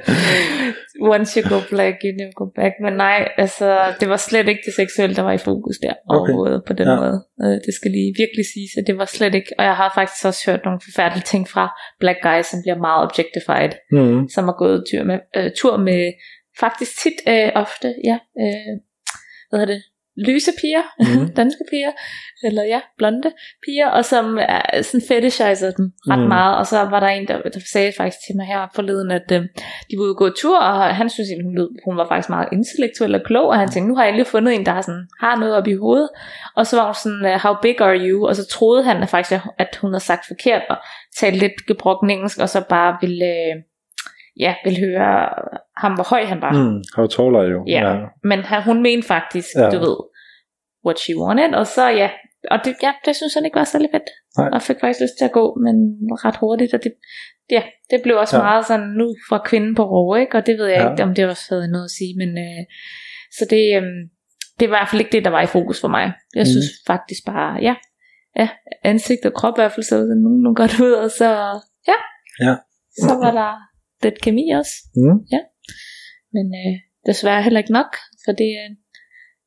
[laughs] Once you go black, you never go back. Men nej, altså, det var slet ikke det seksuelle, der var i fokus der Okay. overhovedet på den Ja. måde. Øh, det skal lige virkelig siges, at det var slet ikke, og jeg har faktisk også hørt nogle forfærdelige ting fra black guys, som bliver meget objectified, Mm. som har gået tur med, øh, tur med faktisk tit øh, ofte, ja, øh, hvad hedder det, lyse piger, Mhm. [laughs] danske piger, eller ja, blonde piger, og som er, sådan fetishizer dem ret mm. meget, og så var der en, der, der sagde faktisk til mig her forleden, at øh, de og gå tur, og han synes egentlig, hun, lød, hun var faktisk meget intellektuel og klog, og han tænkte, nu har jeg lige fundet en, der sådan, har noget op i hovedet, og så var hun sådan, øh, how big are you, og så troede han at faktisk, at hun havde sagt forkert, og talte lidt gebrokken engelsk, og så bare ville, øh, ja, ville høre ham, hvor høj han var. Mm. How tall are you? Ja. Men han, hun mente faktisk, Ja. ja. du ved, what she wanted, og så ja, og det, ja, det synes han ikke var særlig fedt. Nej. Og fik faktisk lyst til at gå, men ret hurtigt, og det, ja, det blev også Ja. ja. meget sådan nu fra kvinden på rå, ikke? Og det ved jeg Ja. ja. ikke, om det også havde noget at sige, men øh, så det, øh, det var i hvert fald ikke det, der var i fokus for mig. Jeg Mhm. synes faktisk bare, ja, ja, ansigt og krop i hvert fald så sådan nogenlunde godt ud, og så, ja, Ja. så var der lidt kemi også. Mm. Men øh, desværre heller ikke nok, for det øh,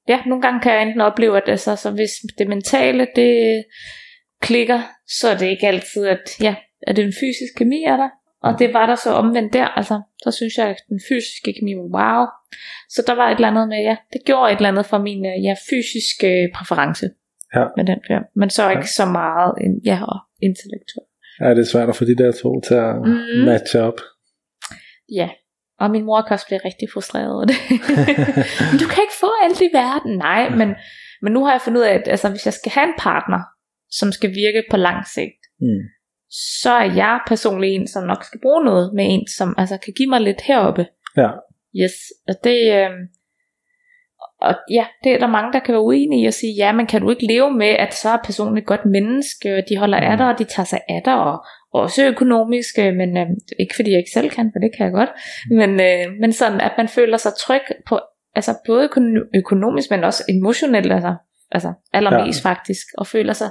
ja, nogle gange kan jeg enten opleve, at altså, så hvis det mentale, det klikker, så er det ikke altid, at ja, at den fysiske kemi er der, og det var der så omvendt der, altså, så synes jeg, at den fysiske kemi var wow. Så der var et eller andet med, ja, det gjorde et eller andet for min øh, ja, fysiske præference Ja. med den film, men så ikke så meget, en, ja, og intellektuelt. Ja, det er svært at få de der to til at Mhm. matche op. Ja, og min mor kan også blive rigtig frustreret over det. [laughs] men du kan ikke få alt i verden. Nej, men, men nu har jeg fundet ud af, at altså, hvis jeg skal have en partner, som skal virke på lang sigt, Mm. så er jeg personligt en, som nok skal bruge noget med en, som altså, kan give mig lidt heroppe. Ja. Yes, og det, øh, og ja, det er der mange, der kan være uenige i at sige, ja, men kan du ikke leve med, at så er personen et godt menneske, og de holder af dig, og de tager sig af dig, og også økonomisk, øh, men øh, ikke fordi jeg ikke selv kan, for det kan jeg godt, men, øh, men sådan, at man føler sig tryg på, altså både økono- økonomisk, men også emotionelt, altså, altså allermest ja. faktisk, og føler sig,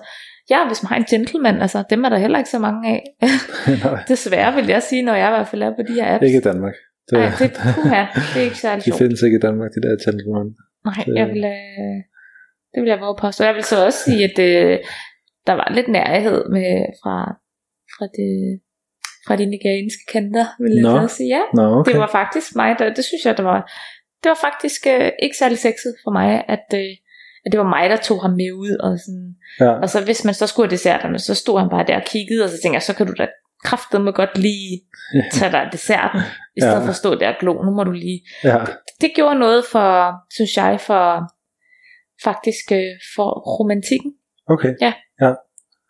ja, hvis man har en gentleman, altså dem er der heller ikke så mange af. [laughs] [laughs] Desværre vil jeg sige, når jeg i hvert fald er på de her apps. ikke i Danmark. Det, Nej, det, puha, det er ikke [laughs] særlig de sjovt. findes ikke i Danmark, de der gentlemen. Nej, Det- jeg vil, øh, det vil jeg våge påstå. Jeg vil så også sige, at øh, der var lidt nærhed med, fra, fra, det, fra de nigerianske kanter, vil jeg så sige. Ja, Nå, okay. det var faktisk mig, der, det synes jeg, det var, det var faktisk øh, ikke særlig sexet for mig, at, øh, at det var mig, der tog ham med ud. Og, sådan. Ja. og så hvis man så skulle have desserterne, så stod han bare der og kiggede, og så tænkte jeg, så kan du da kraftedeme godt lige tage dig desserten, i stedet Ja. ja. for at stå der og glo, nu må du lige ja. det gjorde noget for, synes jeg, for faktisk øh, for romantikken Okay.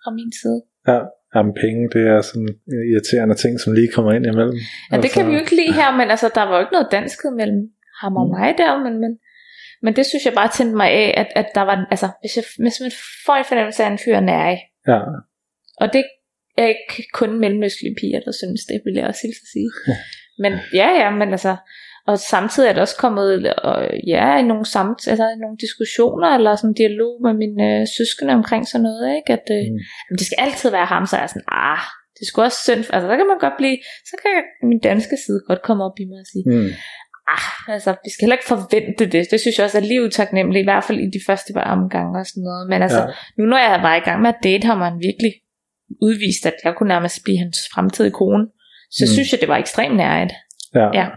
fra min side. Ja. Jamen, penge, det er sådan en irriterende ting, som lige kommer ind imellem. Ja, det kan vi jo ikke lide her, men altså, der var jo ikke noget danskhed mellem ham og Mm. mig der, men, men, men det synes jeg bare tændte mig af, at, at der var, altså, hvis, jeg, hvis man får en fornemmelse af, en fyr er nærig, Ja, og det er ikke kun mellemøstlige piger, der synes det, vil jeg også hilse at sige. [laughs] men ja, ja, men altså, og samtidig er der også kommet, og, ja, i nogle, samt, altså, i nogle diskussioner, eller sådan dialog med mine øh, søskende omkring sådan noget, ikke? At øh, Mm. det skal altid være ham, så er jeg sådan, ah, det skulle også synd, altså der kan man godt blive, så kan min danske side godt komme op i mig og sige, mm. ah, altså vi skal heller ikke forvente det, det synes jeg også er lige utaknemmeligt, i hvert fald i de første par omgange og sådan noget, men altså, Ja. nu når jeg var i gang med at date ham, og han virkelig udvist, at jeg kunne nærmest blive hans fremtidige kone, så Mm. synes jeg, det var ekstremt nærigt. ja, Ja.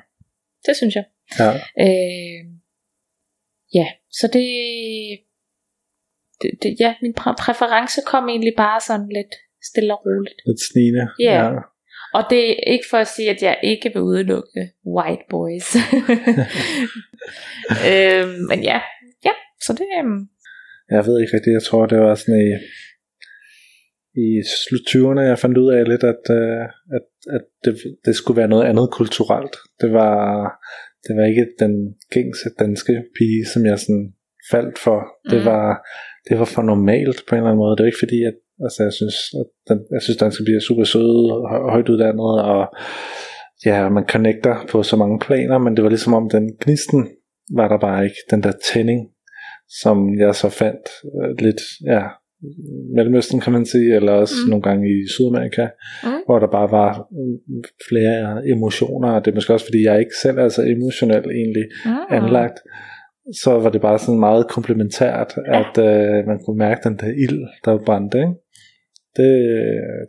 Det synes jeg. ja. Øh, ja, så det, det, det ja, min præ- præference kom egentlig bare sådan lidt stille og roligt. Lidt snigende. Ja. ja. Og det er ikke for at sige, at jeg ikke vil udelukke white boys. [laughs] øh, men ja, ja, så det øhm, Jeg ved ikke rigtigt, jeg tror det var sådan i, i slut 20'erne, jeg fandt ud af lidt, at, øh, at, at det, det skulle være noget andet kulturelt. Det var, det var ikke den gængse danske pige, som jeg sådan faldt for. Det, Mhm. var, det var for normalt på en eller anden måde. Det er ikke fordi, at altså, jeg, synes, at den, jeg synes, danske piger er super søde og hø- højt uddannede, og ja, man connecter på så mange planer, men det var ligesom om den gnisten var der bare ikke, den der tænding, som jeg så fandt øh, lidt, ja, Mellemøsten kan man sige, eller også mm. Nogle gange i Sydamerika, Mm. hvor der bare var flere emotioner, og det er måske også fordi, jeg ikke selv er så emotionel egentlig mm, anlagt, så var det bare sådan meget komplementært, Ja. at øh, man kunne mærke den der ild, der brændte, ikke? Det,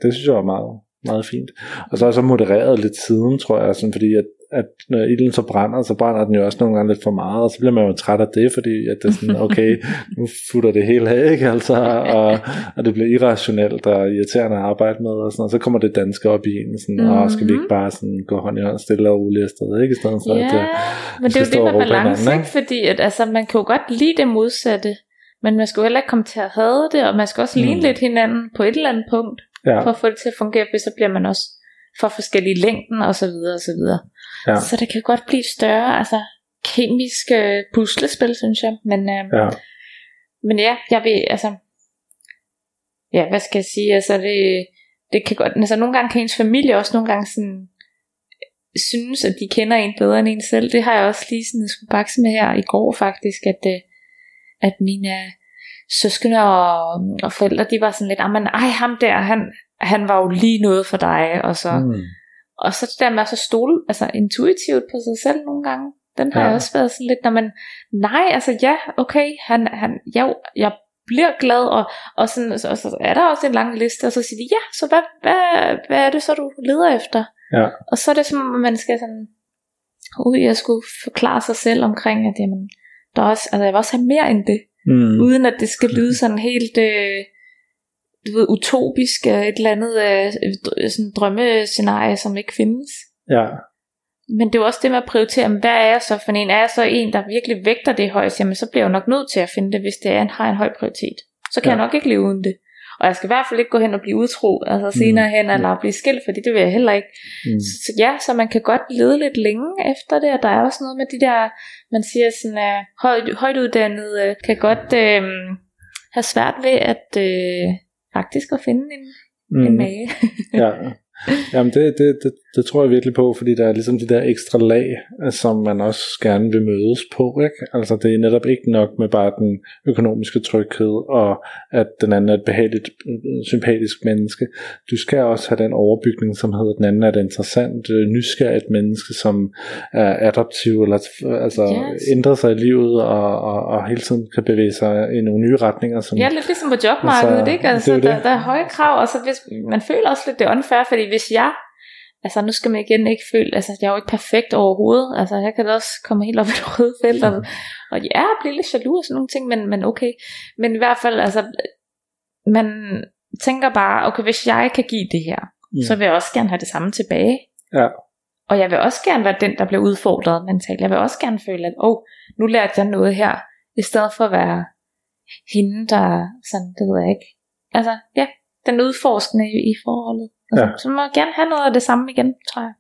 det synes jeg var meget, meget fint. Og så også modereret lidt siden, tror jeg, sådan, fordi at, at når ilden så brænder, så brænder den jo også nogle gange lidt for meget, og så bliver man jo træt af det, fordi at det er sådan, [laughs] okay, nu futter det hele af, ikke? Altså, og, og det bliver irrationelt og irriterende at arbejde med, og sådan, og så kommer det danske op i en, sådan, mm-hmm. og skal vi ikke bare sådan gå hånd i hånd stille og roligt afsted, ikke? I stedet for, Ja, at, men det er jo det med balance, ikke? Fordi at, altså, man kan jo godt lide det modsatte, men man skal jo heller ikke komme til at hade det, og man skal også ligne Mm. lidt hinanden på et eller andet punkt, ja, for at få det til at fungere, for så bliver man også for forskellige længden og så videre og så videre. Ja. Så det kan godt blive større, altså kemisk øh, puslespil, synes jeg. Men, øh, ja, men ja, jeg vil, altså, ja, hvad skal jeg sige, altså det, det kan godt, altså nogle gange kan ens familie også nogle gange sådan, synes, at de kender en bedre end en selv. Det har jeg også lige sådan skulle bakse med her i går faktisk, at, øh, at mine søskende og, og forældre, de var sådan lidt, ah, men ej, ham der, han, han var jo lige noget for dig, og så, mm, og så det der med at så stole, altså intuitivt på sig selv nogle gange, den har Ja. ja. jeg også været sådan lidt, når man, nej, altså ja, okay, han, han, jeg, jeg bliver glad, og, og, sådan, og så er der også en lang liste, og så siger de, ja, så hvad, hvad, hvad er det så, du leder efter? Ja. Og så er det som, om man skal sådan, ud i at skulle forklare sig selv omkring, at jamen, der er også, altså jeg vil også have mere end det, mm, uden at det skal lyde sådan helt øh, du ved, utopisk, øh, et eller andet øh, dr- sådan drømmescenarie, som ikke findes. ja, Men det er jo også det med at prioritere, hvad er jeg så for en? Er jeg så en, der virkelig vægter det højst? Jamen så bliver jeg jo nok nødt til at finde det, hvis det er, har en høj prioritet. Så kan ja. jeg nok ikke leve uden det. Og jeg skal i hvert fald ikke gå hen og blive utro, altså senere hen, eller blive skilt, fordi det vil jeg heller ikke. mm, Så ja, så man kan godt lede lidt længe efter det, og der er også noget med de der, man siger sådan, uh, højt, højt uddannet uh, kan godt uh, have svært ved at uh, faktisk at finde en, mm. en mm, mage. ja. [laughs] Jamen det, det, det, det tror jeg virkelig på, fordi der er ligesom de der ekstra lag, som man også gerne vil mødes på, ikke? Altså det er netop ikke nok med bare den økonomiske tryghed, og at den anden er et behageligt, sympatisk menneske. Du skal også have den overbygning, som hedder, den anden er et interessant, øh, nysgerrigt menneske, som er adaptiv, eller altså Yes. ændrer sig i livet, og, og, og hele tiden kan bevæge sig i nogle nye retninger, som Ja, lidt ligesom på jobmarkedet, Altså, ikke? Altså, det er jo der, det. der er høje krav, og så hvis, man føler også lidt, det er unfair, fordi hvis jeg, altså nu skal man igen ikke føle, altså jeg er jo ikke perfekt overhovedet, altså jeg kan da også komme helt op i et rødt felt, og, og ja, blive lidt jaloux og sådan nogle ting, men, men okay. Men i hvert fald, altså, man tænker bare, okay, hvis jeg kan give det her, mm. så vil jeg også gerne have det samme tilbage. Ja. Og jeg vil også gerne være den, der bliver udfordret mentalt. Jeg vil også gerne føle, at oh, nu lærte jeg noget her, i stedet for at være hende, der sådan, det ved jeg ikke. Altså, ja, den udforskende i, forholdet. Altså, Ja. Så må jeg gerne have noget af det samme igen, tror jeg.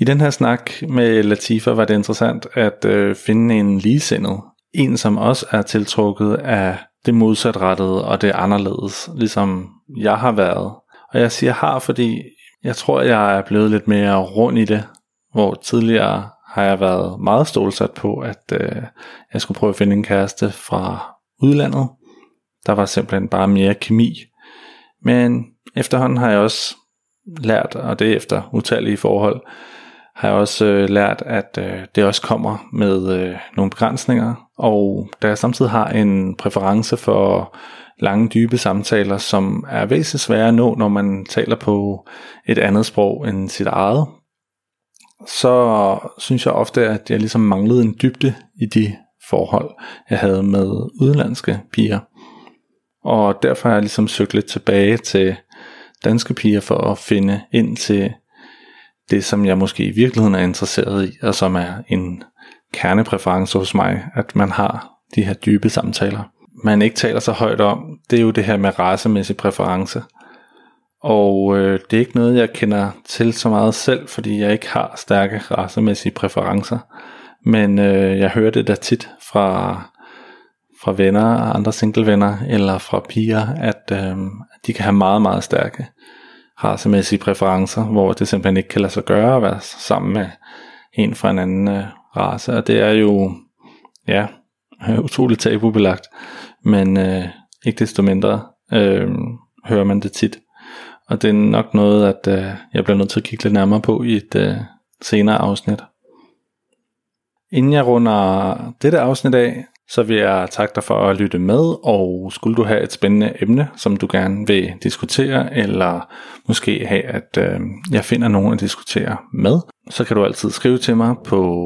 I den her snak med Latifa var det interessant at øh, finde en ligesindet. En, som også er tiltrukket af det modsatrettede og det anderledes, ligesom jeg har været. Og jeg siger har, fordi jeg tror, jeg er blevet lidt mere rund i det, hvor tidligere har jeg været meget stålsat på, at øh, jeg skulle prøve at finde en kæreste fra udlandet. Der var simpelthen bare mere kemi. Men efterhånden har jeg også lært, og det efter utallige forhold, har jeg også øh, lært, at øh, det også kommer med øh, nogle begrænsninger. Og da jeg samtidig har en præference for lange, dybe samtaler, som er væsentligt svære at nå, når man taler på et andet sprog end sit eget, så synes jeg ofte, at jeg ligesom manglede en dybde i de forhold, jeg havde med udenlandske piger. Og derfor har jeg ligesom søgt lidt tilbage til danske piger for at finde ind til det, som jeg måske i virkeligheden er interesseret i, og som er en kernepræference hos mig, at man har de her dybe samtaler. Man ikke taler så højt om, det er jo det her med racemæssig præference. Og øh, det er ikke noget, jeg kender til så meget selv, fordi jeg ikke har stærke racemæssige præferencer. Men øh, jeg hører det da tit fra, fra venner, andre singlevenner, eller fra piger, at øh, de kan have meget, meget stærke racemæssige præferencer, hvor det simpelthen ikke kan lade sig gøre at være sammen med en fra en anden øh, race. Og det er jo, ja, [laughs] utroligt tabubelagt, men øh, ikke desto mindre øh, hører man det tit. Og det er nok noget, at øh, jeg bliver nødt til at kigge lidt nærmere på i et øh, senere afsnit. Inden jeg runder dette afsnit af, så vil jeg takke dig for at lytte med, og skulle du have et spændende emne, som du gerne vil diskutere, eller måske have, at øh, jeg finder nogen at diskutere med, så kan du altid skrive til mig på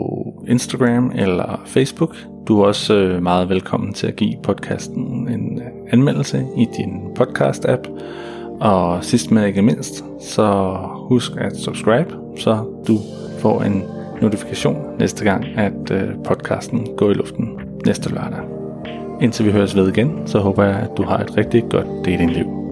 Instagram eller Facebook. Du er også øh, meget velkommen til at give podcasten en øh, anmeldelse i din podcast-app. Og sidst men ikke mindst, så husk at subscribe, så du får en notifikation næste gang, at øh, podcasten går i luften næste lørdag. Indtil vi høres ved igen, så håber jeg, at du har et rigtig godt datingliv.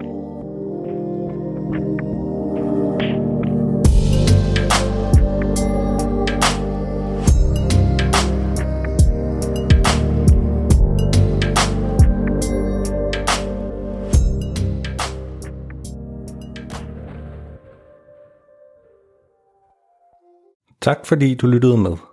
Tak fordi du lyttede med.